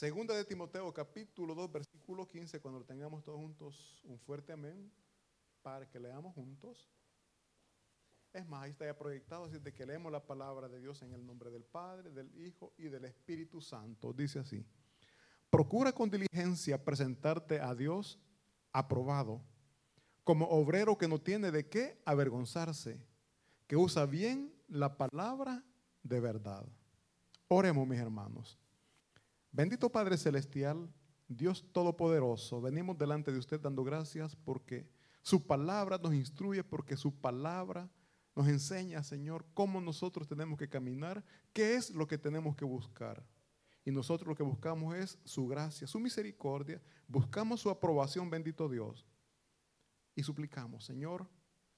Segunda de Timoteo, capítulo 2, versículo 15, cuando lo tengamos todos juntos, un fuerte amén, para que leamos juntos. Es más, ahí está ya proyectado, así de que leemos la palabra de Dios en el nombre del Padre, del Hijo y del Espíritu Santo. Dice así, procura con diligencia presentarte a Dios aprobado, como obrero que no tiene de qué avergonzarse, que usa bien la palabra de verdad. Oremos, mis hermanos. Bendito Padre Celestial, Dios Todopoderoso, venimos delante de usted dando gracias porque su palabra nos instruye, porque su palabra nos enseña, Señor, cómo nosotros tenemos que caminar, qué es lo que tenemos que buscar. Y nosotros lo que buscamos es su gracia, su misericordia, buscamos su aprobación, bendito Dios. Y suplicamos, Señor,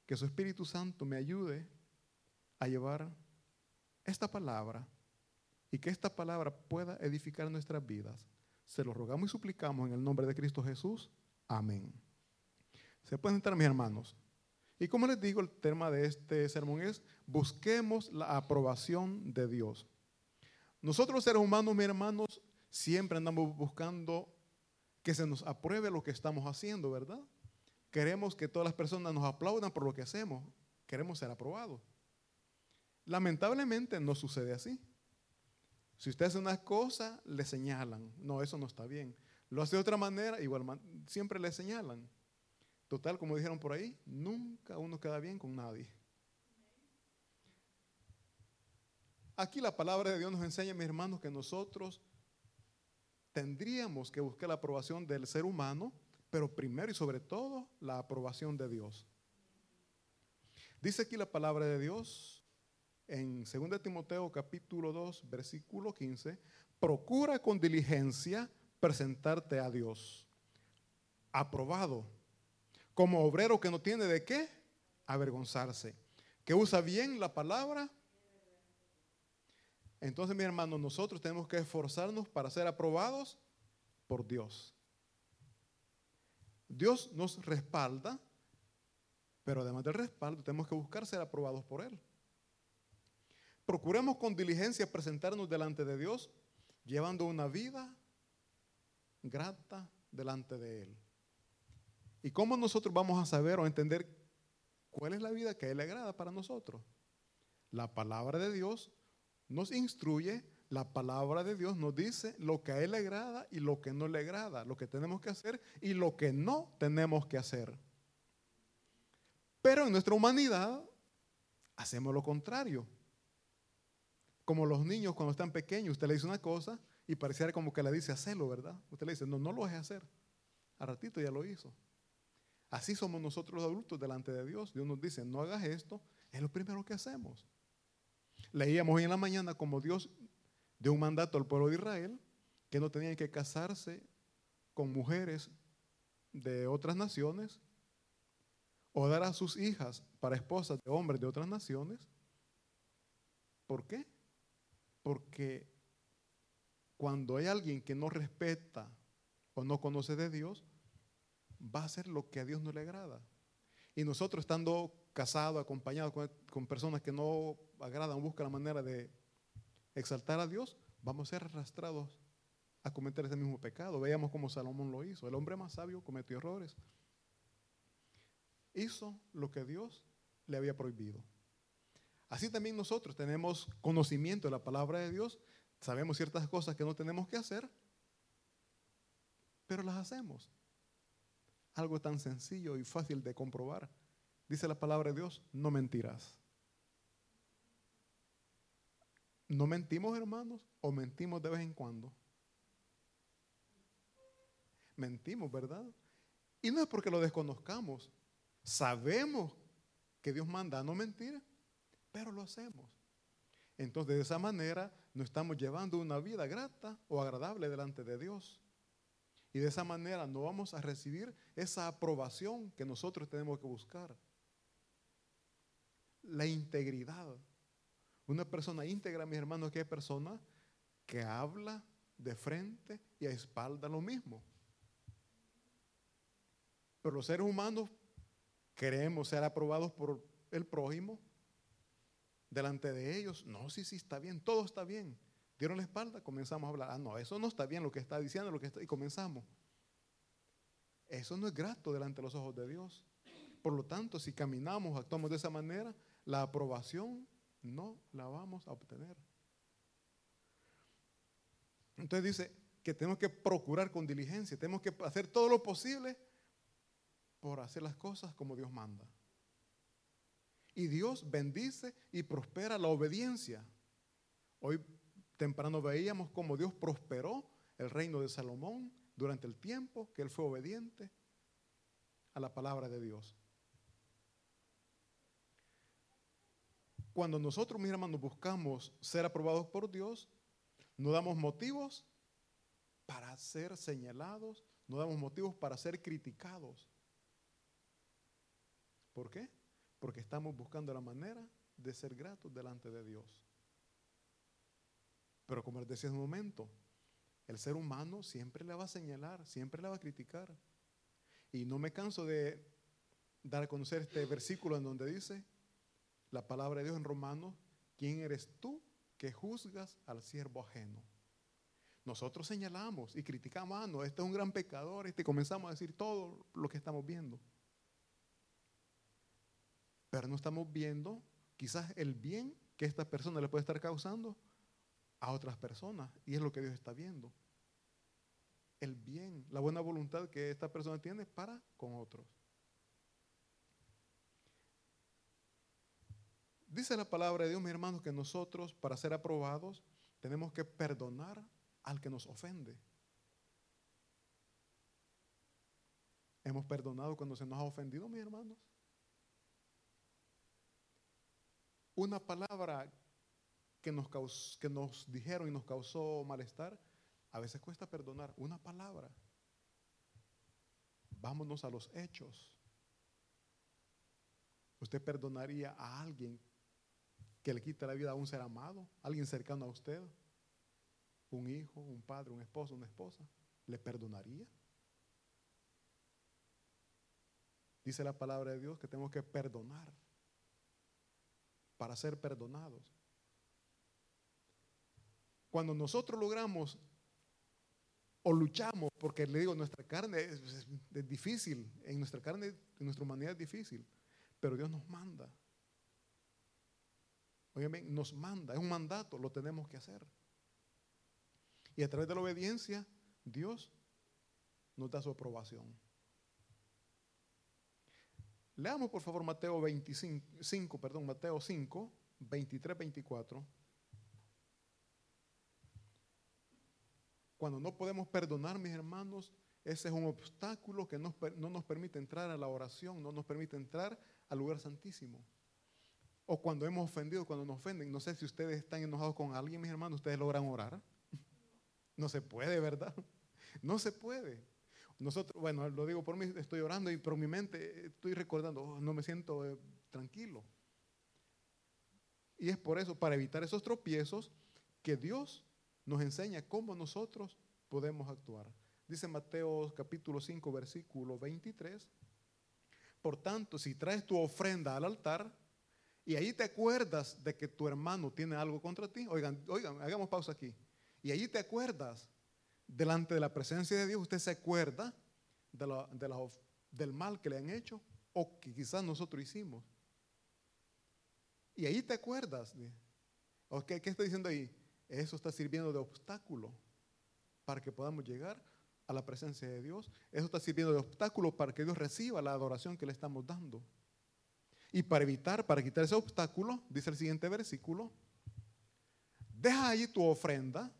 que su Espíritu Santo me ayude a llevar esta palabra y que esta palabra pueda edificar nuestras vidas. Se lo rogamos y suplicamos en el nombre de Cristo Jesús. Amén. Se pueden entrar, mis hermanos. Y como les digo, el tema de este sermón es, busquemos la aprobación de Dios. Nosotros los seres humanos, mis hermanos, siempre andamos buscando que se nos apruebe lo que estamos haciendo, ¿verdad? Queremos que todas las personas nos aplaudan por lo que hacemos. Queremos ser aprobados. Lamentablemente no sucede así. Si usted hace una cosa, le señalan. No, eso no está bien. Lo hace de otra manera, igual siempre le señalan. Total, como dijeron por ahí, nunca uno queda bien con nadie. Aquí la palabra de Dios nos enseña, mis hermanos, que nosotros tendríamos que buscar la aprobación del ser humano, pero primero y sobre todo la aprobación de Dios. Dice aquí la palabra de Dios en 2 Timoteo capítulo 2, versículo 15, procura con diligencia presentarte a Dios, aprobado, como obrero que no tiene de qué avergonzarse, que usa bien la palabra. Entonces, mi hermano, nosotros tenemos que esforzarnos para ser aprobados por Dios. Dios nos respalda, pero además del respaldo, tenemos que buscar ser aprobados por Él. Procuremos con diligencia presentarnos delante de Dios, llevando una vida grata delante de Él. ¿Y cómo nosotros vamos a saber o entender cuál es la vida que a Él le agrada para nosotros? La palabra de Dios nos instruye, la palabra de Dios nos dice lo que a Él le agrada y lo que no le agrada, lo que tenemos que hacer y lo que no tenemos que hacer. Pero en nuestra humanidad hacemos lo contrario. Como los niños cuando están pequeños, usted le dice una cosa y pareciera como que le dice hacerlo, ¿verdad? Usted le dice, no, no lo deje hacer. A ratito ya lo hizo. Así somos nosotros los adultos delante de Dios. Dios nos dice, no hagas esto, es lo primero que hacemos. Leíamos hoy en la mañana como Dios dio un mandato al pueblo de Israel que no tenían que casarse con mujeres de otras naciones o dar a sus hijas para esposas de hombres de otras naciones. ¿Por qué? Porque cuando hay alguien que no respeta o no conoce de Dios, va a hacer lo que a Dios no le agrada. Y nosotros estando casados, acompañados con, personas que no agradan, buscan la manera de exaltar a Dios, vamos a ser arrastrados a cometer ese mismo pecado. Veamos cómo Salomón lo hizo. El hombre más sabio cometió errores. Hizo lo que Dios le había prohibido. Así también nosotros tenemos conocimiento de la palabra de Dios, sabemos ciertas cosas que no tenemos que hacer, pero las hacemos. Algo tan sencillo y fácil de comprobar. Dice la palabra de Dios, no mentirás. ¿No mentimos, hermanos? ¿O mentimos de vez en cuando? Mentimos, ¿verdad? Y no es porque lo desconozcamos. Sabemos que Dios manda a no mentir pero lo hacemos. Entonces, de esa manera, no estamos llevando una vida grata o agradable delante de Dios. Y de esa manera no vamos a recibir esa aprobación que nosotros tenemos que buscar. La integridad. Una persona íntegra, mis hermanos, que es persona que habla de frente y a espalda lo mismo. Pero los seres humanos queremos ser aprobados por el prójimo delante de ellos. No, sí, sí, está bien, todo está bien. dieron la espalda, comenzamos a hablar. Ah, no, eso no está bien lo que está diciendo, lo que está, y comenzamos. Eso no es grato delante de los ojos de Dios. Por lo tanto, si caminamos, actuamos de esa manera, la aprobación no la vamos a obtener. Entonces dice que tenemos que procurar con diligencia, tenemos que hacer todo lo posible por hacer las cosas como Dios manda. Y Dios bendice y prospera la obediencia. Hoy temprano veíamos cómo Dios prosperó el reino de Salomón durante el tiempo que él fue obediente a la palabra de Dios. Cuando nosotros, mis hermanos, buscamos ser aprobados por Dios, no damos motivos para ser señalados, no damos motivos para ser criticados. ¿Por qué? Porque estamos buscando la manera de ser gratos delante de Dios. Pero como les decía en un momento, el ser humano siempre le va a señalar, siempre le va a criticar. Y no me canso de dar a conocer este versículo en donde dice la palabra de Dios en Romanos, ¿quién eres tú que juzgas al siervo ajeno? Nosotros señalamos y criticamos, ah, no, este es un gran pecador, este comenzamos a decir todo lo que estamos viendo. Pero no estamos viendo quizás el bien que esta persona le puede estar causando a otras personas. Y es lo que Dios está viendo. El bien, la buena voluntad que esta persona tiene para con otros. Dice la palabra de Dios, mis hermanos, que nosotros, para ser aprobados, tenemos que perdonar al que nos ofende. ¿Hemos perdonado cuando se nos ha ofendido, mis hermanos? Una palabra que nos, que nos dijeron y nos causó malestar, a veces cuesta perdonar. Una palabra. Vámonos a los hechos. ¿Usted perdonaría a alguien que le quita la vida a un ser amado? ¿Alguien cercano a usted? ¿Un hijo, un padre, un esposo, una esposa? ¿Le perdonaría? Dice la palabra de Dios que tenemos que perdonar para ser perdonados. Cuando nosotros logramos o luchamos, porque le digo, nuestra carne es, difícil, en nuestra carne, en nuestra humanidad es difícil, pero Dios nos manda. Oigan nos manda, es un mandato, lo tenemos que hacer. Y a través de la obediencia, Dios nos da su aprobación. Leamos por favor Mateo 25, perdón, Mateo 5, 23, 24. Cuando no podemos perdonar, mis hermanos, ese es un obstáculo que no nos permite entrar a la oración, no nos permite entrar al lugar santísimo. O cuando hemos ofendido, cuando nos ofenden. No sé si ustedes están enojados con alguien, mis hermanos, ustedes logran orar. No se puede, ¿verdad? No se puede. Nosotros, bueno, lo digo por mí, estoy orando y por mi mente estoy recordando, oh, no me siento eh, tranquilo. Y es por eso, para evitar esos tropiezos, que Dios nos enseña cómo nosotros podemos actuar. Dice Mateo capítulo 5, versículo 23. Por tanto, si traes tu ofrenda al altar y ahí te acuerdas de que tu hermano tiene algo contra ti, oigan, oigan, hagamos pausa aquí. Y ahí te acuerdas delante de la presencia de Dios, usted se acuerda del mal que le han hecho o que quizás nosotros hicimos. Y ahí te acuerdas. ¿Qué está diciendo ahí? Eso está sirviendo de obstáculo para que podamos llegar a la presencia de Dios. Eso está sirviendo de obstáculo para que Dios reciba la adoración que le estamos dando. Y para evitar, para quitar ese obstáculo, dice el siguiente versículo, deja allí tu ofrenda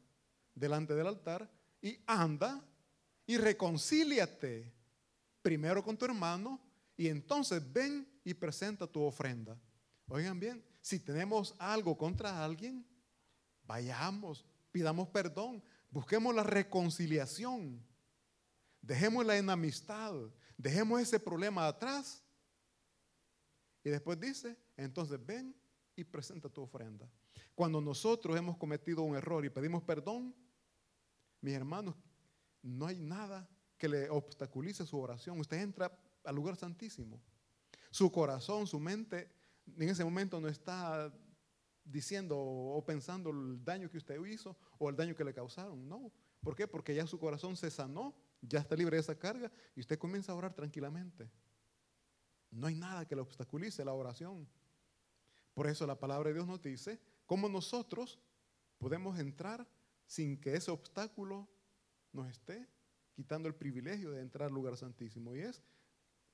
delante del altar y anda y reconcíliate primero con tu hermano y entonces ven y presenta tu ofrenda. Oigan bien, si tenemos algo contra alguien, Vayamos, pidamos perdón, busquemos la reconciliación, dejemos la enemistad, dejemos ese problema atrás. Y después dice, entonces ven y presenta tu ofrenda. Cuando nosotros hemos cometido un error y pedimos perdón, mis hermanos, no hay nada que le obstaculice su oración. Usted entra al lugar santísimo. Su corazón, su mente, en ese momento no está diciendo o pensando el daño que usted hizo o el daño que le causaron. No. ¿Por qué? Porque ya su corazón se sanó, ya está libre de esa carga y usted comienza a orar tranquilamente. No hay nada que le obstaculice la oración. Por eso la palabra de Dios nos dice cómo nosotros podemos entrar sin que ese obstáculo nos esté quitando el privilegio de entrar al lugar santísimo. Y es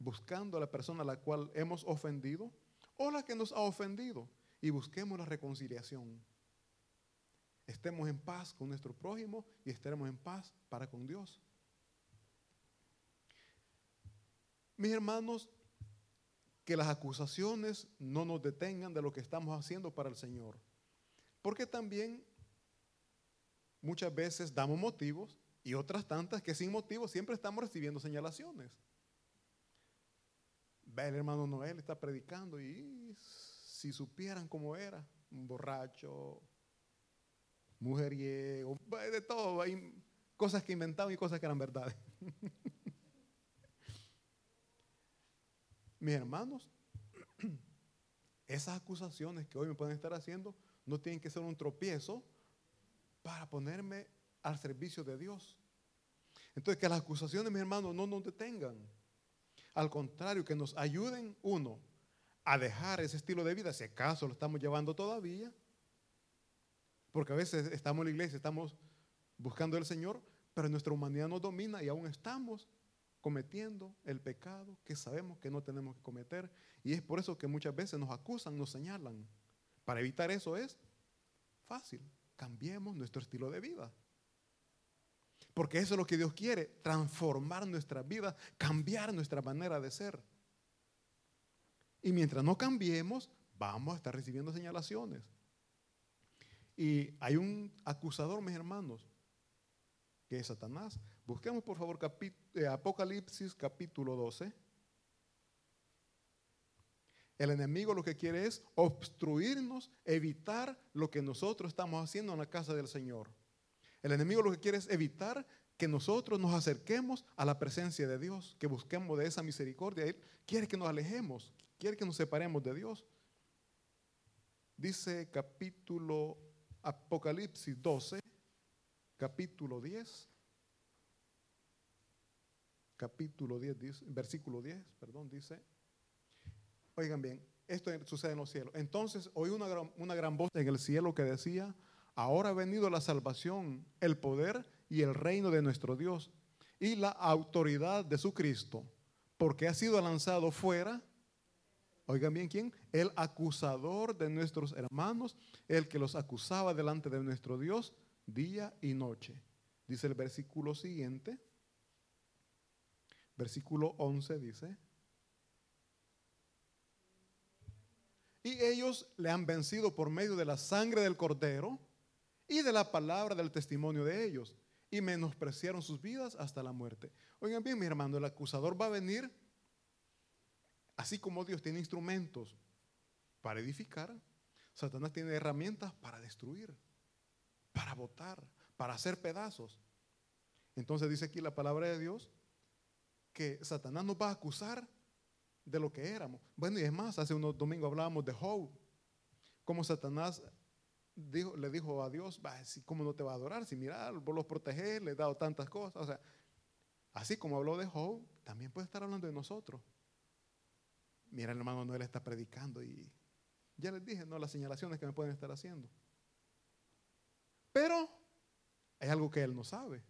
buscando a la persona a la cual hemos ofendido o la que nos ha ofendido y busquemos la reconciliación. Estemos en paz con nuestro prójimo y estaremos en paz para con Dios. Mis hermanos, que las acusaciones no nos detengan de lo que estamos haciendo para el Señor. Porque también muchas veces damos motivos y otras tantas que sin motivos siempre estamos recibiendo señalaciones. Ve el hermano Noel está predicando y si supieran cómo era, un borracho, mujeriego, de todo, hay cosas que inventaban y cosas que eran verdades. Mis hermanos, esas acusaciones que hoy me pueden estar haciendo no tienen que ser un tropiezo para ponerme al servicio de Dios. Entonces, que las acusaciones, mis hermanos, no nos detengan. Al contrario, que nos ayuden, uno, a dejar ese estilo de vida, si acaso lo estamos llevando todavía, porque a veces estamos en la iglesia, estamos buscando al Señor, pero nuestra humanidad nos domina y aún estamos cometiendo el pecado que sabemos que no tenemos que cometer. Y es por eso que muchas veces nos acusan, nos señalan. Para evitar eso es fácil. Cambiemos nuestro estilo de vida. Porque eso es lo que Dios quiere, transformar nuestra vida, cambiar nuestra manera de ser. Y mientras no cambiemos, vamos a estar recibiendo señalaciones. Y hay un acusador, mis hermanos, que es Satanás. Busquemos por favor eh, Apocalipsis capítulo 12. El enemigo lo que quiere es obstruirnos, evitar lo que nosotros estamos haciendo en la casa del Señor. El enemigo lo que quiere es evitar que nosotros nos acerquemos a la presencia de Dios, que busquemos de esa misericordia. Él quiere que nos alejemos, quiere que nos separemos de Dios. Dice capítulo Apocalipsis 12, capítulo 10, capítulo 10, versículo 10, perdón, dice, oigan bien, esto sucede en los cielos. Entonces oí una gran, una gran voz en el cielo que decía, ahora ha venido la salvación, el poder y el reino de nuestro Dios y la autoridad de su Cristo, porque ha sido lanzado fuera, oigan bien quién, el acusador de nuestros hermanos, el que los acusaba delante de nuestro Dios día y noche. Dice el versículo siguiente, versículo 11 dice, y ellos le han vencido por medio de la sangre del cordero y de la palabra del testimonio de ellos, y menospreciaron sus vidas hasta la muerte. Oigan bien, mi hermano, el acusador va a venir, así como Dios tiene instrumentos para edificar, Satanás tiene herramientas para destruir, para votar, para hacer pedazos. Entonces dice aquí la palabra de Dios que Satanás nos va a acusar de lo que éramos. Bueno, y es más, hace unos domingos hablábamos de Job, cómo Satanás le dijo a Dios, ¿cómo no te va a adorar? Si mira, vos los proteger, le he dado tantas cosas. O sea, así como habló de Job, también puede estar hablando de nosotros. Mira, el hermano Noel está predicando y ya les dije, no, las señalaciones que me pueden estar haciendo. Pero hay algo que él no sabe.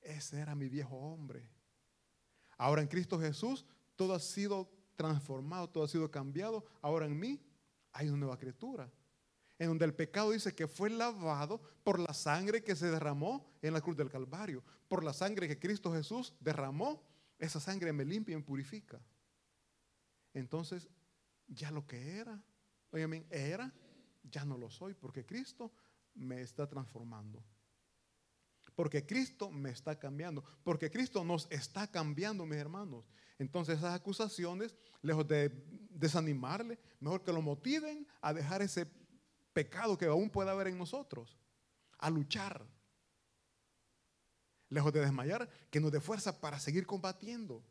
Ese era mi viejo hombre. Ahora en Cristo Jesús todo ha sido transformado, todo ha sido cambiado. Ahora en mí hay una nueva criatura. En donde el pecado dice que fue lavado por la sangre que se derramó en la cruz del Calvario. Por la sangre que Cristo Jesús derramó, esa sangre me limpia y me purifica. Entonces, ya lo que era, oye, era, ya no lo soy, porque Cristo me está transformando. Porque Cristo me está cambiando. Porque Cristo nos está cambiando, mis hermanos. Entonces esas acusaciones, lejos de desanimarle, mejor que lo motiven a dejar ese pecado que aún puede haber en nosotros. A luchar. Lejos de desmayar, que nos dé fuerza para seguir combatiendo.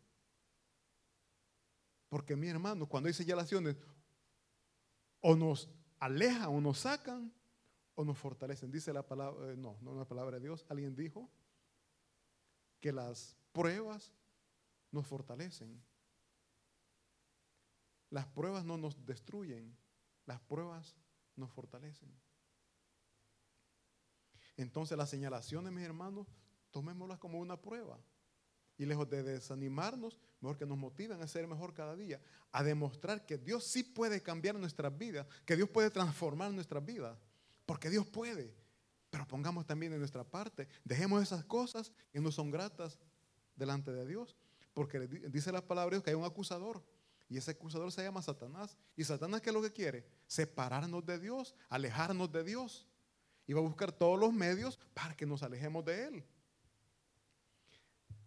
Porque mi hermano, cuando hay señalaciones, o nos alejan o nos sacan o nos fortalecen. Dice la palabra, eh, no, no la palabra de Dios. Alguien dijo que las pruebas nos fortalecen. Las pruebas no nos destruyen, las pruebas nos fortalecen. Entonces las señalaciones, mis hermanos, tomémoslas como una prueba. Y lejos de desanimarnos, mejor que nos motiven a ser mejor cada día, a demostrar que Dios sí puede cambiar nuestras vidas, que Dios puede transformar nuestras vidas, porque Dios puede. Pero pongamos también en nuestra parte, dejemos esas cosas que no son gratas delante de Dios, porque dice la palabra de Dios que hay un acusador. Y ese acusador se llama Satanás. ¿Y Satanás qué es lo que quiere? Separarnos de Dios, alejarnos de Dios. Y va a buscar todos los medios para que nos alejemos de Él.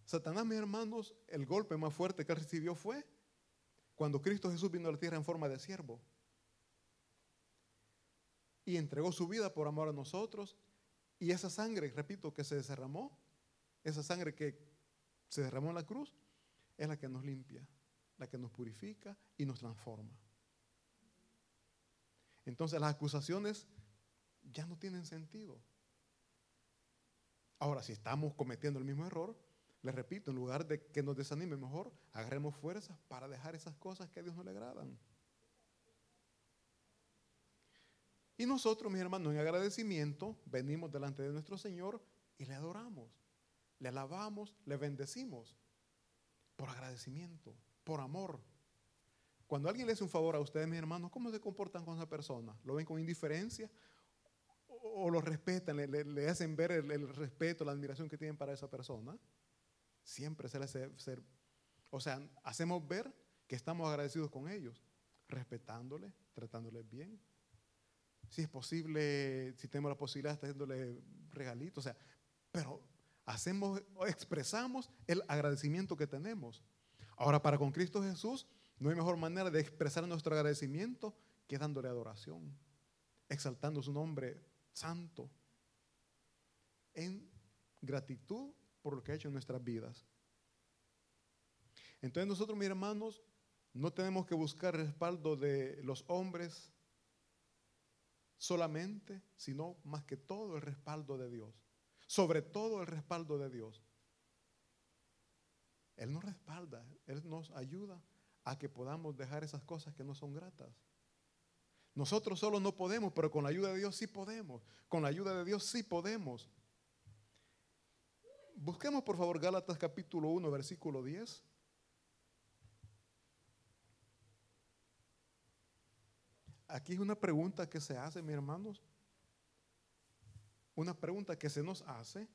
Satanás, mis hermanos, el golpe más fuerte que recibió fue cuando Cristo Jesús vino a la tierra en forma de siervo. Y entregó su vida por amor a nosotros. Y esa sangre, repito, que se derramó, esa sangre que se derramó en la cruz, es la que nos limpia, la que nos purifica y nos transforma. Entonces las acusaciones ya no tienen sentido. Ahora, si estamos cometiendo el mismo error, les repito, en lugar de que nos desanime, mejor agarremos fuerzas para dejar esas cosas que a Dios no le agradan. Y nosotros, mis hermanos, en agradecimiento, venimos delante de nuestro Señor y le adoramos, le alabamos, le bendecimos por agradecimiento, por amor. Cuando alguien le hace un favor a ustedes, mis hermanos, ¿cómo se comportan con esa persona? ¿Lo ven con indiferencia? ¿O, lo respetan? Le, hacen ver el, el respeto, la admiración que tienen para esa persona? Siempre se les hace ser, o sea, hacemos ver que estamos agradecidos con ellos, respetándoles, tratándoles bien. Si es posible, si tenemos la posibilidad, haciéndole regalitos, o sea, pero hacemos, expresamos el agradecimiento que tenemos. Ahora, para con Cristo Jesús, no hay mejor manera de expresar nuestro agradecimiento que dándole adoración, exaltando su nombre santo, en gratitud por lo que ha hecho en nuestras vidas. Entonces nosotros, mis hermanos, no tenemos que buscar respaldo de los hombres solamente, sino más que todo el respaldo de Dios. Sobre todo el respaldo de Dios. Él nos respalda, Él nos ayuda a que podamos dejar esas cosas que no son gratas. Nosotros solo no podemos, pero con la ayuda de Dios sí podemos. Con la ayuda de Dios sí podemos. Busquemos por favor Gálatas capítulo 1, versículo 10. Aquí es una pregunta que se hace, mis hermanos. Una pregunta que se nos hace.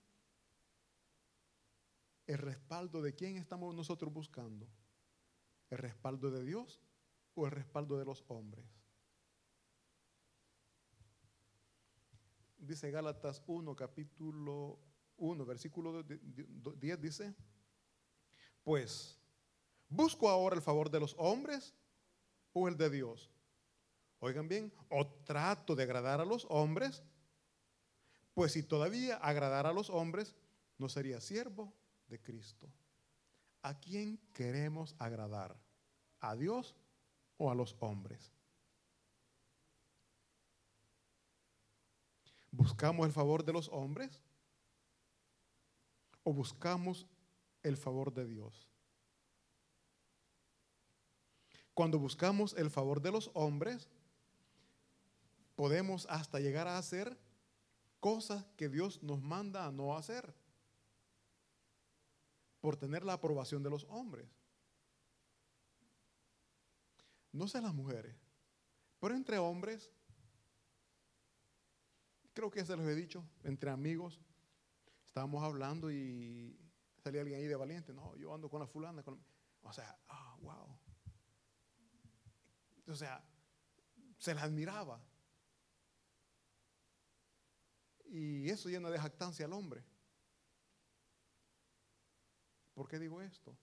¿El respaldo de quién estamos nosotros buscando? ¿El respaldo de Dios o el respaldo de los hombres? Dice Gálatas 1, capítulo 1, versículo 10 dice, pues, ¿busco ahora el favor de los hombres o el de Dios? Oigan bien, o trato de agradar a los hombres, pues si todavía agradara a los hombres, no sería siervo de Cristo. ¿A quién queremos agradar? ¿A Dios o a los hombres? ¿Buscamos el favor de los hombres o buscamos el favor de Dios? Cuando buscamos el favor de los hombres, podemos hasta llegar a hacer cosas que Dios nos manda a no hacer por tener la aprobación de los hombres. No sé las mujeres, pero entre hombres, creo que se los he dicho, entre amigos, Estábamos hablando y salía alguien ahí de valiente. No, yo ando con la fulana. o sea, ah, wow. O sea, se la admiraba. Y eso llena de jactancia al hombre. ¿Por qué digo esto?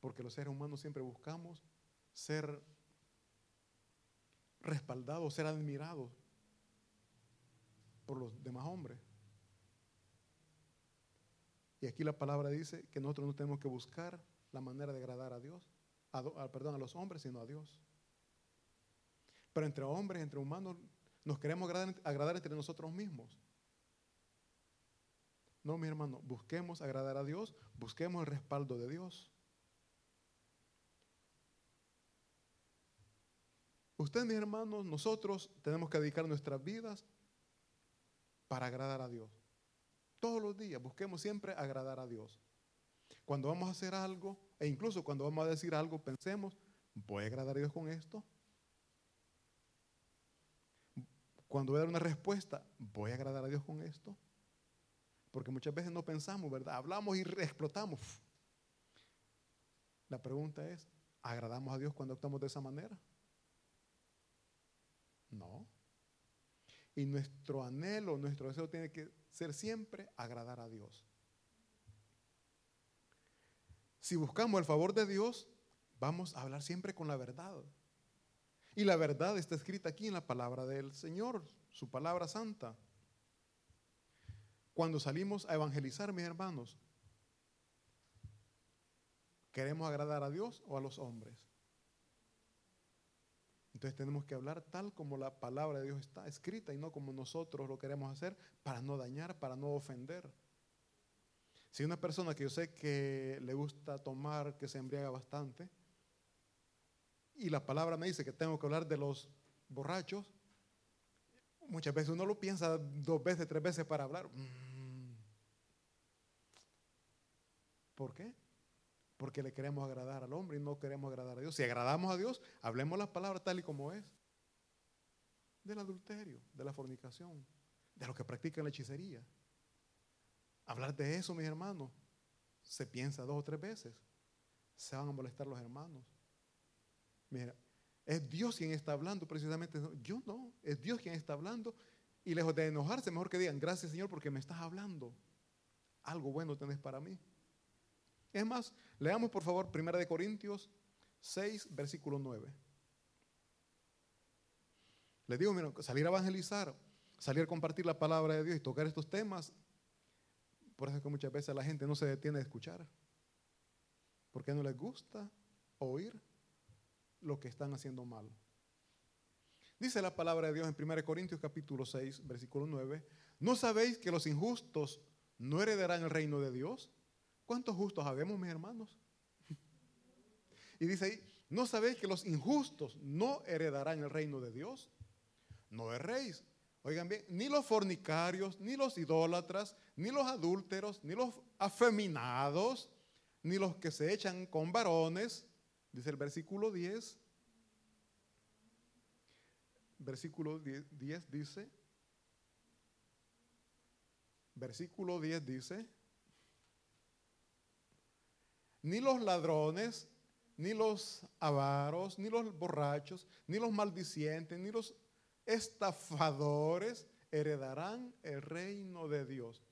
Porque los seres humanos siempre buscamos ser respaldados, ser admirados por los demás hombres. Y aquí la palabra dice que nosotros no tenemos que buscar la manera de agradar a Dios, perdón, a los hombres, sino a Dios. Pero entre hombres, entre humanos, nos queremos agradar entre nosotros mismos. No, mi hermano, busquemos agradar a Dios, busquemos el respaldo de Dios. Usted, mis hermanos, nosotros tenemos que dedicar nuestras vidas para agradar a Dios. Todos los días busquemos siempre agradar a Dios. Cuando vamos a hacer algo, e incluso cuando vamos a decir algo, pensemos, ¿voy a agradar a Dios con esto? Cuando voy a dar una respuesta, ¿voy a agradar a Dios con esto? Porque muchas veces no pensamos, ¿verdad? Hablamos y explotamos. La pregunta es, ¿agradamos a Dios cuando actuamos de esa manera? No. Y nuestro anhelo, nuestro deseo tiene que ser siempre agradar a Dios. Si buscamos el favor de Dios, vamos a hablar siempre con la verdad. Y la verdad está escrita aquí en la palabra del Señor, su palabra santa. Cuando salimos a evangelizar, mis hermanos, ¿queremos agradar a Dios o a los hombres? Entonces tenemos que hablar tal como la palabra de Dios está escrita y no como nosotros lo queremos hacer para no dañar, para no ofender. Si una persona que yo sé que le gusta tomar, que se embriaga bastante, y la palabra me dice que tengo que hablar de los borrachos, muchas veces uno lo piensa dos veces, tres veces para hablar. Mm. ¿Por qué? Porque le queremos agradar al hombre y no queremos agradar a Dios. Si agradamos a Dios, hablemos la palabra tal y como es. Del adulterio, de la fornicación, de lo que practican la hechicería. Hablar de eso, mis hermanos, se piensa dos o tres veces. Se van a molestar los hermanos. Mira, es Dios quien está hablando precisamente. Yo no, es Dios quien está hablando. Y lejos de enojarse, mejor que digan, gracias Señor porque me estás hablando. Algo bueno tenés para mí. Es más, leamos por favor 1 de Corintios 6, versículo 9. Les digo, mira, salir a evangelizar, salir a compartir la palabra de Dios y tocar estos temas por eso es que muchas veces la gente no se detiene a escuchar. Porque no les gusta oír lo que están haciendo mal. Dice la palabra de Dios en 1 Corintios capítulo 6, versículo 9. ¿No sabéis que los injustos no heredarán el reino de Dios? ¿Cuántos justos habemos, mis hermanos? Y dice ahí, ¿no sabéis que los injustos no heredarán el reino de Dios? No erréis, Oigan bien, ni los fornicarios, ni los idólatras, ni los adúlteros, ni los afeminados, ni los que se echan con varones, dice el versículo 10. Versículo 10, dice, versículo 10 dice, ni los ladrones, ni los avaros, ni los borrachos, ni los maldicientes, ni los estafadores heredarán el reino de Dios.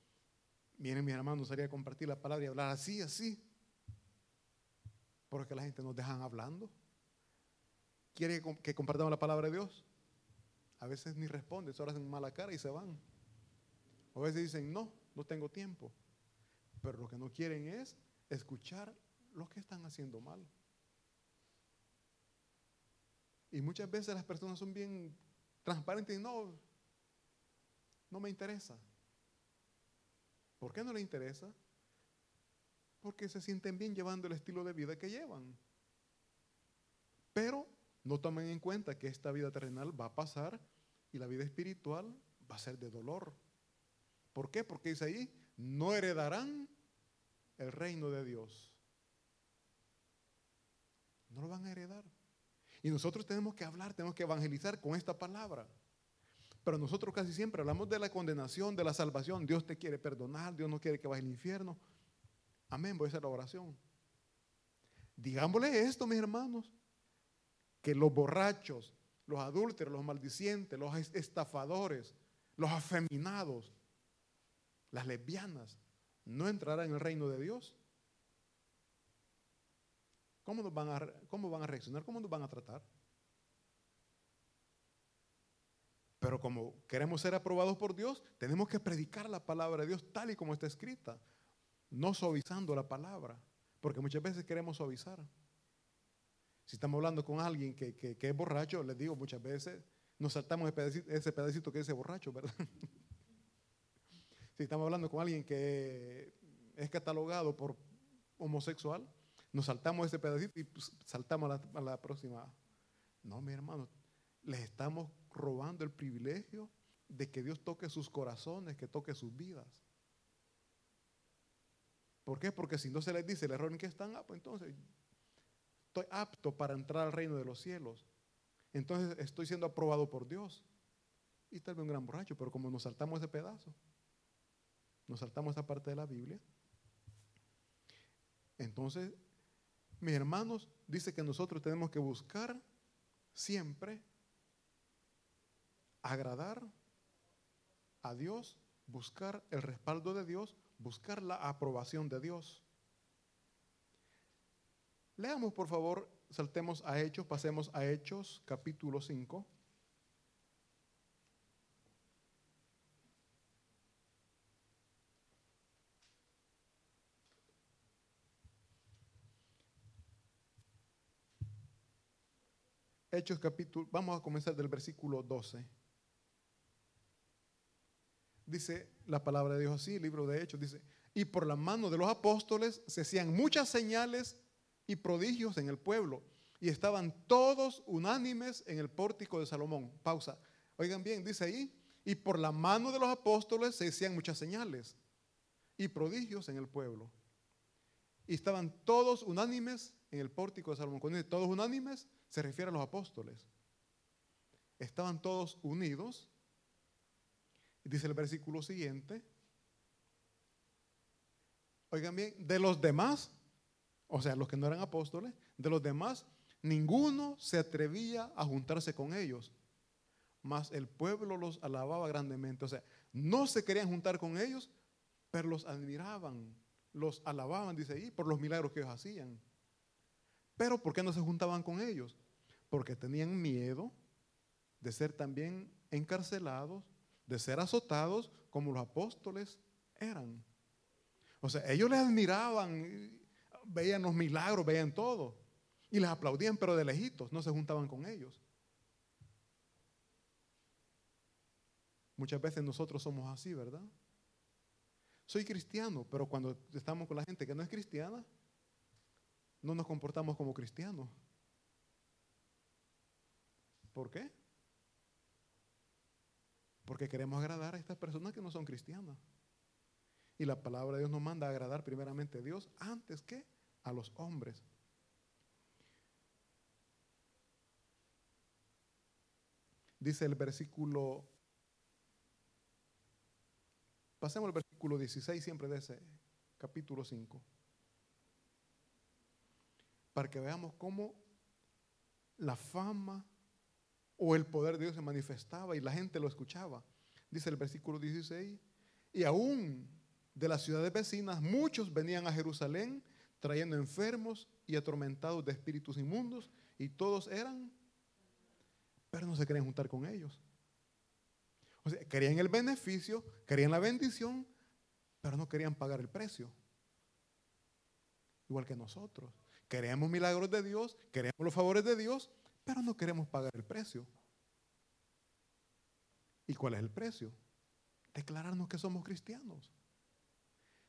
Miren, mis hermanos, sería compartir la palabra y hablar así, así. Porque la gente nos dejan hablando. ¿Quiere que compartamos la palabra de Dios? A veces ni responden, solo hacen mala cara y se van. a veces dicen, no, no tengo tiempo. Pero lo que no quieren es escuchar lo que están haciendo mal. Y muchas veces las personas son bien transparente y no, no me interesa. ¿Por qué no le interesa? Porque se sienten bien llevando el estilo de vida que llevan. Pero no tomen en cuenta que esta vida terrenal va a pasar y la vida espiritual va a ser de dolor. ¿Por qué? Porque dice ahí, no heredarán el reino de Dios. No lo van a heredar. Y nosotros tenemos que hablar, tenemos que evangelizar con esta palabra. Pero nosotros casi siempre hablamos de la condenación, de la salvación. Dios te quiere perdonar, Dios no quiere que vayas al infierno. Amén, voy a hacer la oración. Digámosle esto, mis hermanos, que los borrachos, los adúlteros, los maldicientes, los estafadores, los afeminados, las lesbianas, no entrarán en el reino de Dios. ¿Cómo, van a, ¿Cómo van a reaccionar? ¿Cómo nos van a tratar? Pero como queremos ser aprobados por Dios, tenemos que predicar la palabra de Dios tal y como está escrita, no suavizando la palabra, porque muchas veces queremos suavizar. Si estamos hablando con alguien que, que, es borracho, les digo muchas veces, nos saltamos ese pedacito, que dice borracho, ¿verdad? si estamos hablando con alguien que es catalogado por homosexual, nos saltamos ese pedacito y pues, saltamos a la, próxima. No, mi hermano, les estamos robando el privilegio de que Dios toque sus corazones, que toque sus vidas. ¿Por qué? Porque si no se les dice el error en que están, ah, pues entonces estoy apto para entrar al reino de los cielos. Entonces estoy siendo aprobado por Dios. Y tal vez un gran borracho, pero como nos saltamos ese pedazo, nos saltamos esa parte de la Biblia, entonces, mis hermanos, dice que nosotros tenemos que buscar siempre agradar a Dios, buscar el respaldo de Dios, buscar la aprobación de Dios. Leamos, por favor, saltemos a Hechos, pasemos a Hechos, capítulo 5. Hechos capítulo, vamos a comenzar del versículo 12. Dice la palabra de Dios así, el libro de Hechos, dice, y por la mano de los apóstoles se hacían muchas señales y prodigios en el pueblo, y estaban todos unánimes en el pórtico de Salomón. Pausa. Oigan bien, dice ahí, y por la mano de los apóstoles se hacían muchas señales y prodigios en el pueblo. Y estaban todos unánimes en el pórtico de Salomón. Cuando dice todos unánimes, se refiere a los apóstoles. Estaban todos unidos. Dice el versículo siguiente. Oigan bien, de los demás, o sea, los que no eran apóstoles, de los demás, ninguno se atrevía a juntarse con ellos. Mas el pueblo los alababa grandemente. O sea, no se querían juntar con ellos, pero los admiraban, los alababan, dice ahí, por los milagros que ellos hacían. Pero ¿por qué no se juntaban con ellos? Porque tenían miedo de ser también encarcelados, de ser azotados como los apóstoles eran. O sea, ellos les admiraban, veían los milagros, veían todo. Y les aplaudían, pero de lejitos, no se juntaban con ellos. Muchas veces nosotros somos así, ¿verdad? Soy cristiano, pero cuando estamos con la gente que no es cristiana, no nos comportamos como cristianos. ¿Por qué? Porque queremos agradar a estas personas que no son cristianas. Y la palabra de Dios nos manda a agradar primeramente a Dios antes que a los hombres. Dice el versículo, pasemos al versículo 16 siempre de ese capítulo 5 para que veamos cómo la fama o el poder de Dios se manifestaba y la gente lo escuchaba. Dice el versículo 16, y aún de las ciudades vecinas muchos venían a Jerusalén trayendo enfermos y atormentados de espíritus inmundos y todos eran, pero no se querían juntar con ellos. O sea, querían el beneficio, querían la bendición, pero no querían pagar el precio. Igual que nosotros. Queremos milagros de Dios, queremos los favores de Dios, pero no queremos pagar el precio. ¿Y cuál es el precio? Declararnos que somos cristianos.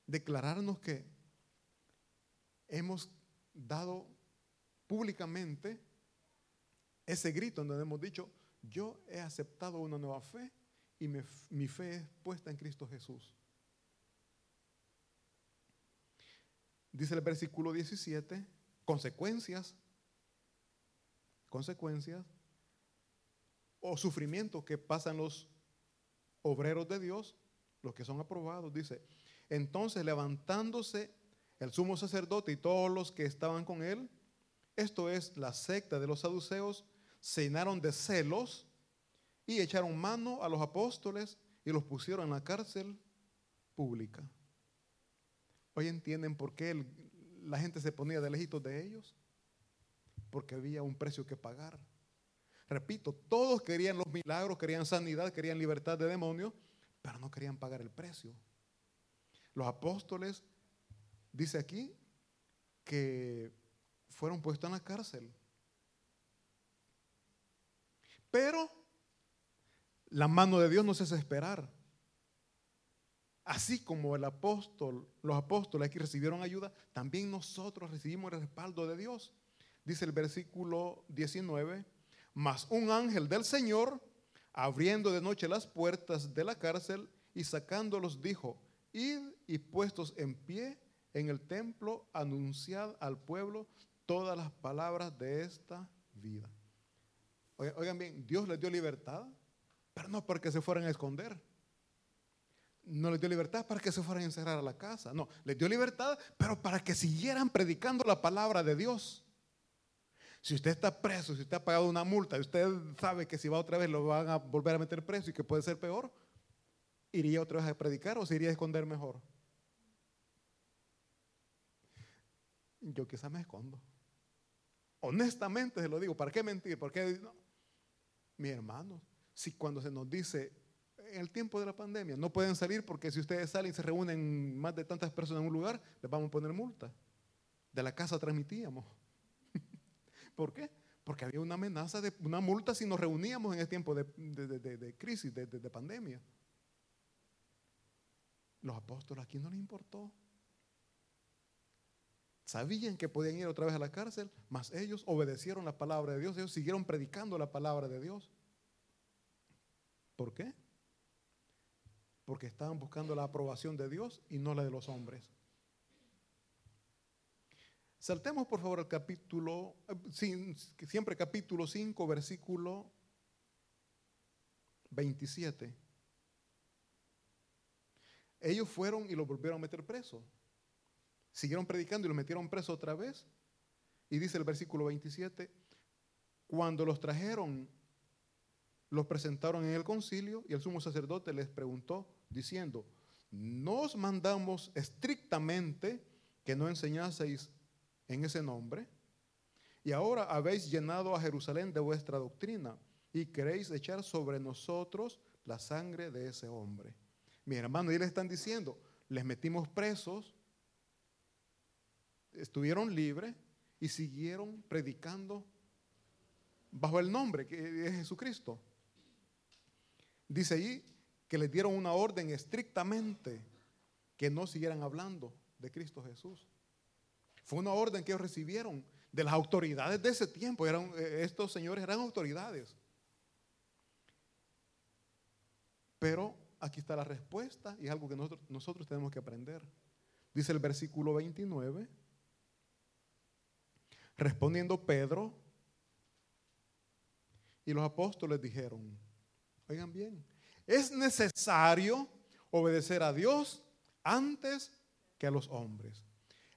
Declararnos que hemos dado públicamente ese grito donde hemos dicho, yo he aceptado una nueva fe y mi, fe es puesta en Cristo Jesús. Dice el versículo 17, consecuencias, consecuencias o sufrimientos que pasan los obreros de Dios, los que son aprobados, dice, entonces levantándose el sumo sacerdote y todos los que estaban con él, esto es la secta de los saduceos, se llenaron de celos y echaron mano a los apóstoles y los pusieron en la cárcel pública. Hoy entienden por qué la gente se ponía de lejitos de ellos? Porque había un precio que pagar. Repito, todos querían los milagros, querían sanidad, querían libertad de demonios, pero no querían pagar el precio. Los apóstoles, dice aquí, que fueron puestos en la cárcel. Pero la mano de Dios no se hace esperar. Así como el apóstol, los apóstoles aquí recibieron ayuda, también nosotros recibimos el respaldo de Dios. Dice el versículo 19, mas un ángel del Señor, abriendo de noche las puertas de la cárcel y sacándolos, dijo, id y puestos en pie en el templo, anunciad al pueblo todas las palabras de esta vida. Oigan bien, Dios les dio libertad, pero no porque se fueran a esconder. No les dio libertad para que se fueran a encerrar a la casa. No, les dio libertad, pero para que siguieran predicando la palabra de Dios. Si usted está preso, si usted ha pagado una multa y usted sabe que si va otra vez lo van a volver a meter preso y que puede ser peor, ¿iría otra vez a predicar o se iría a esconder mejor? Yo quizás me escondo. Honestamente se lo digo, ¿para qué mentir? ¿Por qué? No. Mi hermano, si cuando se nos dice en el tiempo de la pandemia no pueden salir porque si ustedes salen y se reúnen más de tantas personas en un lugar, les vamos a poner multa. De la casa transmitíamos. ¿Por qué? Porque había una amenaza de una multa si nos reuníamos en el tiempo de, de crisis, de, pandemia. Los apóstoles aquí no les importó. Sabían que podían ir otra vez a la cárcel, mas ellos obedecieron la palabra de Dios, ellos siguieron predicando la palabra de Dios. ¿Por qué? Porque estaban buscando la aprobación de Dios y no la de los hombres. Saltemos por favor al capítulo, eh, siempre capítulo 5, versículo 27. Ellos fueron y lo volvieron a meter preso. Siguieron predicando y lo metieron preso otra vez. Y dice el versículo 27, cuando los trajeron, los presentaron en el concilio y el sumo sacerdote les preguntó diciendo, nos mandamos estrictamente que no enseñaseis en ese nombre. Y ahora habéis llenado a Jerusalén de vuestra doctrina y queréis echar sobre nosotros la sangre de ese hombre. Mi hermano, y le están diciendo, les metimos presos, estuvieron libres y siguieron predicando bajo el nombre que es Jesucristo. Dice ahí que les dieron una orden estrictamente que no siguieran hablando de Cristo Jesús. Fue una orden que ellos recibieron de las autoridades de ese tiempo. Eran, eh, estos señores eran autoridades. Pero aquí está la respuesta y algo que nosotros, nosotros tenemos que aprender. Dice el versículo 29. Respondiendo Pedro y los apóstoles dijeron, oigan bien, es necesario obedecer a Dios antes que a los hombres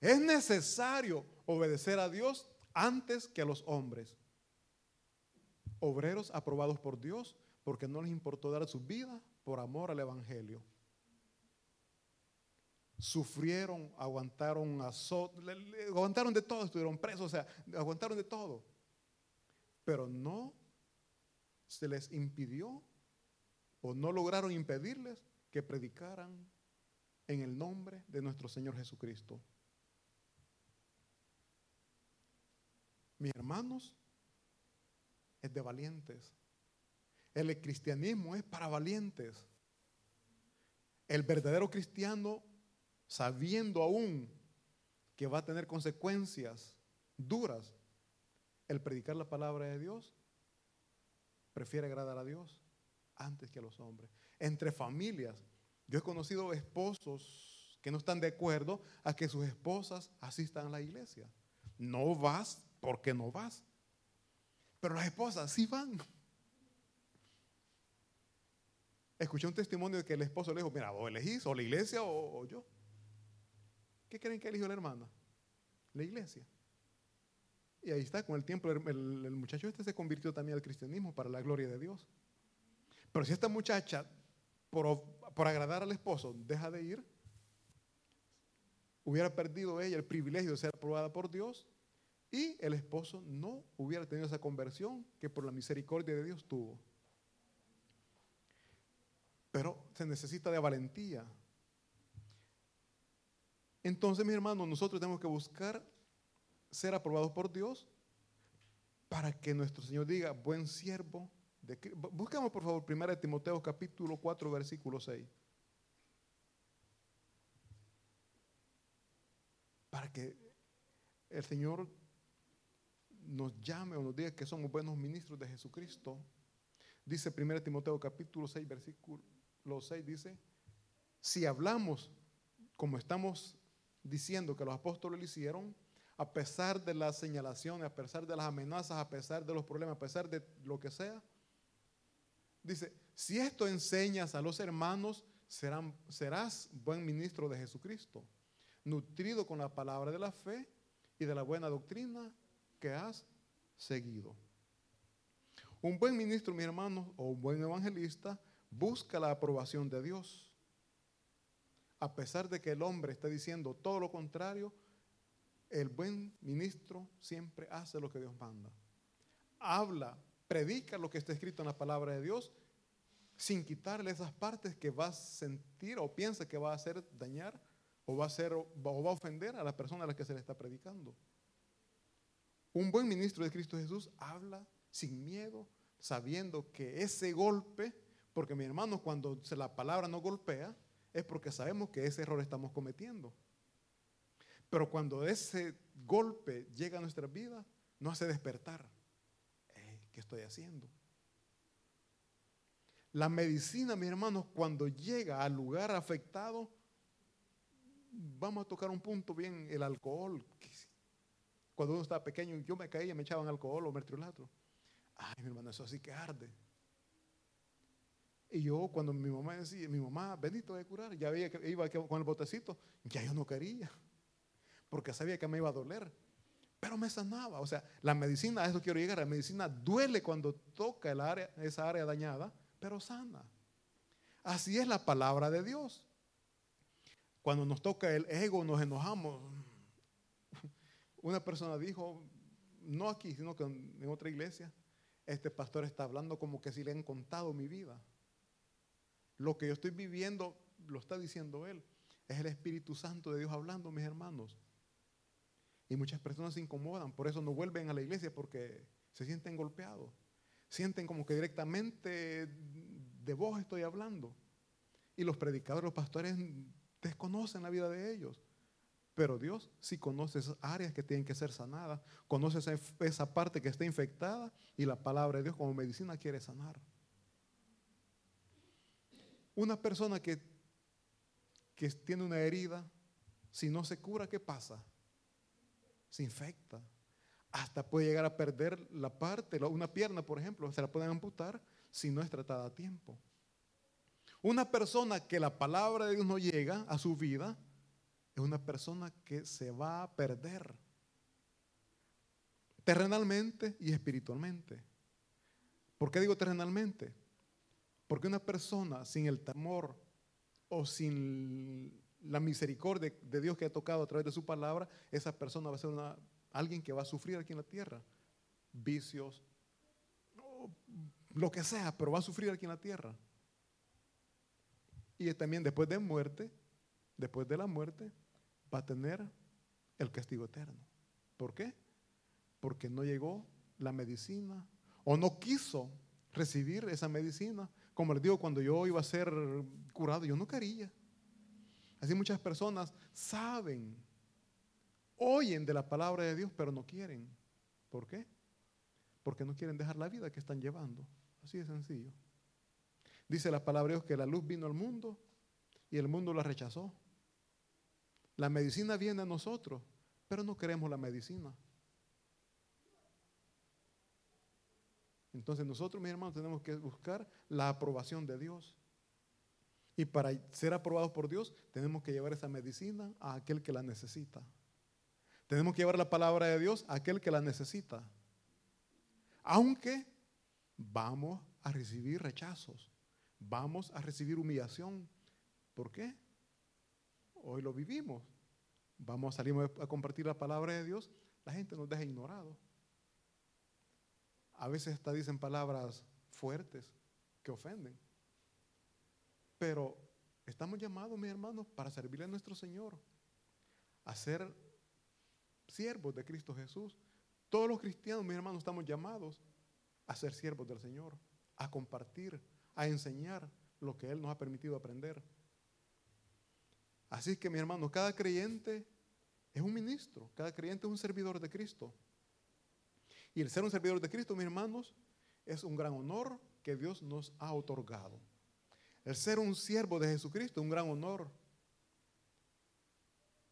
es necesario obedecer a Dios antes que a los hombres. Obreros aprobados por Dios porque no les importó dar su vida por amor al Evangelio. Sufrieron, aguantaron aguantaron de todo, estuvieron presos, o sea, aguantaron de todo. Pero no se les impidió o no lograron impedirles que predicaran en el nombre de nuestro Señor Jesucristo. Mis hermanos, es de valientes. El cristianismo es para valientes. El verdadero cristiano, sabiendo aún que va a tener consecuencias duras, el predicar la palabra de Dios, prefiere agradar a Dios antes que a los hombres. Entre familias, yo he conocido esposos que no están de acuerdo a que sus esposas asistan a la iglesia. No vas ¿por qué no vas? Pero las esposas sí van. Escuché un testimonio de que el esposo le dijo, mira, vos elegís o la iglesia o, yo. ¿Qué creen que eligió la hermana? La iglesia. Y ahí está, con el tiempo el, muchacho este se convirtió también al cristianismo para la gloria de Dios. Pero si esta muchacha, por, por agradar al esposo, deja de ir, hubiera perdido ella el privilegio de ser aprobada por Dios y el esposo no hubiera tenido esa conversión que por la misericordia de Dios tuvo. Pero se necesita de valentía. Entonces, mis hermanos, nosotros tenemos que buscar ser aprobados por Dios para que nuestro Señor diga, buen siervo, de Buscamos por favor 1 Timoteo capítulo 4 versículo 6. Para que el Señor nos llame o nos diga que somos buenos ministros de Jesucristo. Dice 1 Timoteo capítulo 6 versículo 6 dice, si hablamos como estamos diciendo que los apóstoles lo hicieron, a pesar de las señalaciones, a pesar de las amenazas, a pesar de los problemas, a pesar de lo que sea. Dice, si esto enseñas a los hermanos, serán, serás buen ministro de Jesucristo, nutrido con la palabra de la fe y de la buena doctrina has seguido. Un buen ministro, mi hermano, o un buen evangelista, busca la aprobación de Dios. A pesar de que el hombre esté diciendo todo lo contrario, el buen ministro siempre hace lo que Dios manda. Habla, predica lo que está escrito en la palabra de Dios sin quitarle esas partes que va a sentir o piensa que va a hacer dañar o va a, hacer, o va a ofender a la persona a la que se le está predicando. Un buen ministro de Cristo Jesús habla sin miedo, sabiendo que ese golpe, porque mi hermano, cuando la palabra no golpea, es porque sabemos que ese error estamos cometiendo. Pero cuando ese golpe llega a nuestra vida, nos hace despertar. ¿Qué estoy haciendo? La medicina, mis hermanos, cuando llega al lugar afectado, vamos a tocar un punto bien, el alcohol. Cuando uno estaba pequeño, yo me caía, me echaban alcohol o mertriolato. Ay, mi hermano, eso sí que arde. Y yo, cuando mi mamá decía, mi mamá, bendito de curar, ya veía que iba con el botecito, ya yo no quería porque sabía que me iba a doler. Pero me sanaba. O sea, la medicina, a eso quiero llegar, la medicina duele cuando toca el área, esa área dañada, pero sana. Así es la palabra de Dios. Cuando nos toca el ego, nos enojamos. Una persona dijo, no aquí, sino que en otra iglesia, este pastor está hablando como que si le han contado mi vida. Lo que yo estoy viviendo lo está diciendo él. Es el Espíritu Santo de Dios hablando, mis hermanos. Y muchas personas se incomodan, por eso no vuelven a la iglesia porque se sienten golpeados. Sienten como que directamente de vos estoy hablando. Y los predicadores, los pastores desconocen la vida de ellos. Pero Dios sí conoce esas áreas que tienen que ser sanadas, conoce esa, parte que está infectada y la palabra de Dios como medicina quiere sanar. Una persona que, que tiene una herida, si no se cura, ¿qué pasa? se infecta. Hasta puede llegar a perder la parte, una pierna, por ejemplo, se la pueden amputar si no es tratada a tiempo. Una persona que la palabra de Dios no llega a su vida es una persona que se va a perder terrenalmente y espiritualmente. ¿Por qué digo terrenalmente? Porque una persona sin el temor o sin la misericordia de Dios que ha tocado a través de su palabra, esa persona va a ser una, alguien que va a sufrir aquí en la tierra. Vicios, lo que sea, pero va a sufrir aquí en la tierra. Y también después de muerte, después de la muerte, va a tener el castigo eterno. ¿Por qué? Porque no llegó la medicina o no quiso recibir esa medicina. Como les digo, cuando yo iba a ser curado, yo no quería. Así muchas personas saben, oyen de la palabra de Dios, pero no quieren. ¿Por qué? Porque no quieren dejar la vida que están llevando. Así de sencillo. Dice la palabra de Dios que la luz vino al mundo y el mundo la rechazó. La medicina viene a nosotros, pero no queremos la medicina. Entonces nosotros, mis hermanos, tenemos que buscar la aprobación de Dios. Y para ser aprobados por Dios, tenemos que llevar esa medicina a aquel que la necesita. Tenemos que llevar la palabra de Dios a aquel que la necesita. Aunque vamos a recibir rechazos, vamos a recibir humillación. ¿Por qué? Hoy lo vivimos. Vamos a salir a compartir la palabra de Dios, la gente nos deja ignorados. A veces hasta dicen palabras fuertes que ofenden. Pero estamos llamados, mis hermanos, para servirle a nuestro Señor, a ser siervos de Cristo Jesús. Todos los cristianos, mis hermanos, estamos llamados a ser siervos del Señor. a compartir, a enseñar lo que Él nos ha permitido aprender. Así que, mi hermano, cada creyente es un ministro, cada creyente es un servidor de Cristo. Y el ser un servidor de Cristo, mis hermanos, es un gran honor que Dios nos ha otorgado. El ser un siervo de Jesucristo es un gran honor.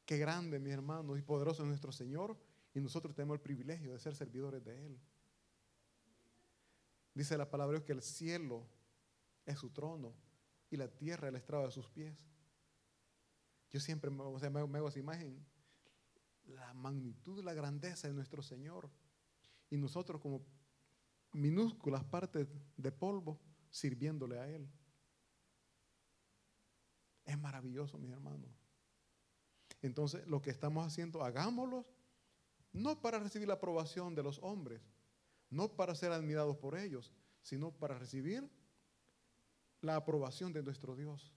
Qué grande, mi hermano, y poderoso es nuestro Señor. Y nosotros tenemos el privilegio de ser servidores de Él. Dice la palabra que el cielo es su trono y la tierra el estrado de sus pies. Yo siempre me, me hago esa imagen, la magnitud la grandeza de nuestro Señor. Y nosotros como minúsculas partes de polvo sirviéndole a Él. Es maravilloso, mis hermanos. Entonces, lo que estamos haciendo, hagámoslo no para recibir la aprobación de los hombres, no para ser admirados por ellos, sino para recibir la aprobación de nuestro Dios.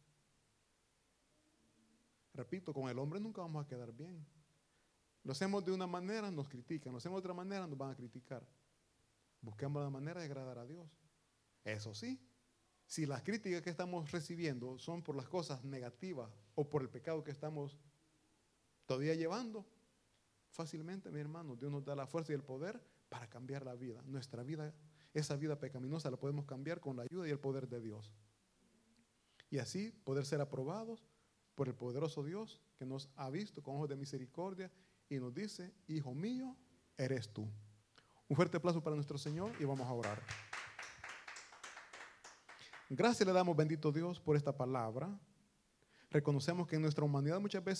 Repito, con el hombre nunca vamos a quedar bien. Lo hacemos de una manera, nos critican. Lo hacemos de otra manera, nos van a criticar. Busquemos la manera de agradar a Dios. Eso sí, si las críticas que estamos recibiendo son por las cosas negativas o por el pecado que estamos todavía llevando, fácilmente, mi hermano, Dios nos da la fuerza y el poder para cambiar la vida. Nuestra vida, esa vida pecaminosa la podemos cambiar con la ayuda y el poder de Dios. Y así poder ser aprobados por el poderoso Dios que nos ha visto con ojos de misericordia y nos dice, hijo mío, eres tú. Un fuerte aplauso para nuestro Señor y vamos a orar. Gracias le damos, bendito Dios, por esta palabra. Reconocemos que en nuestra humanidad muchas veces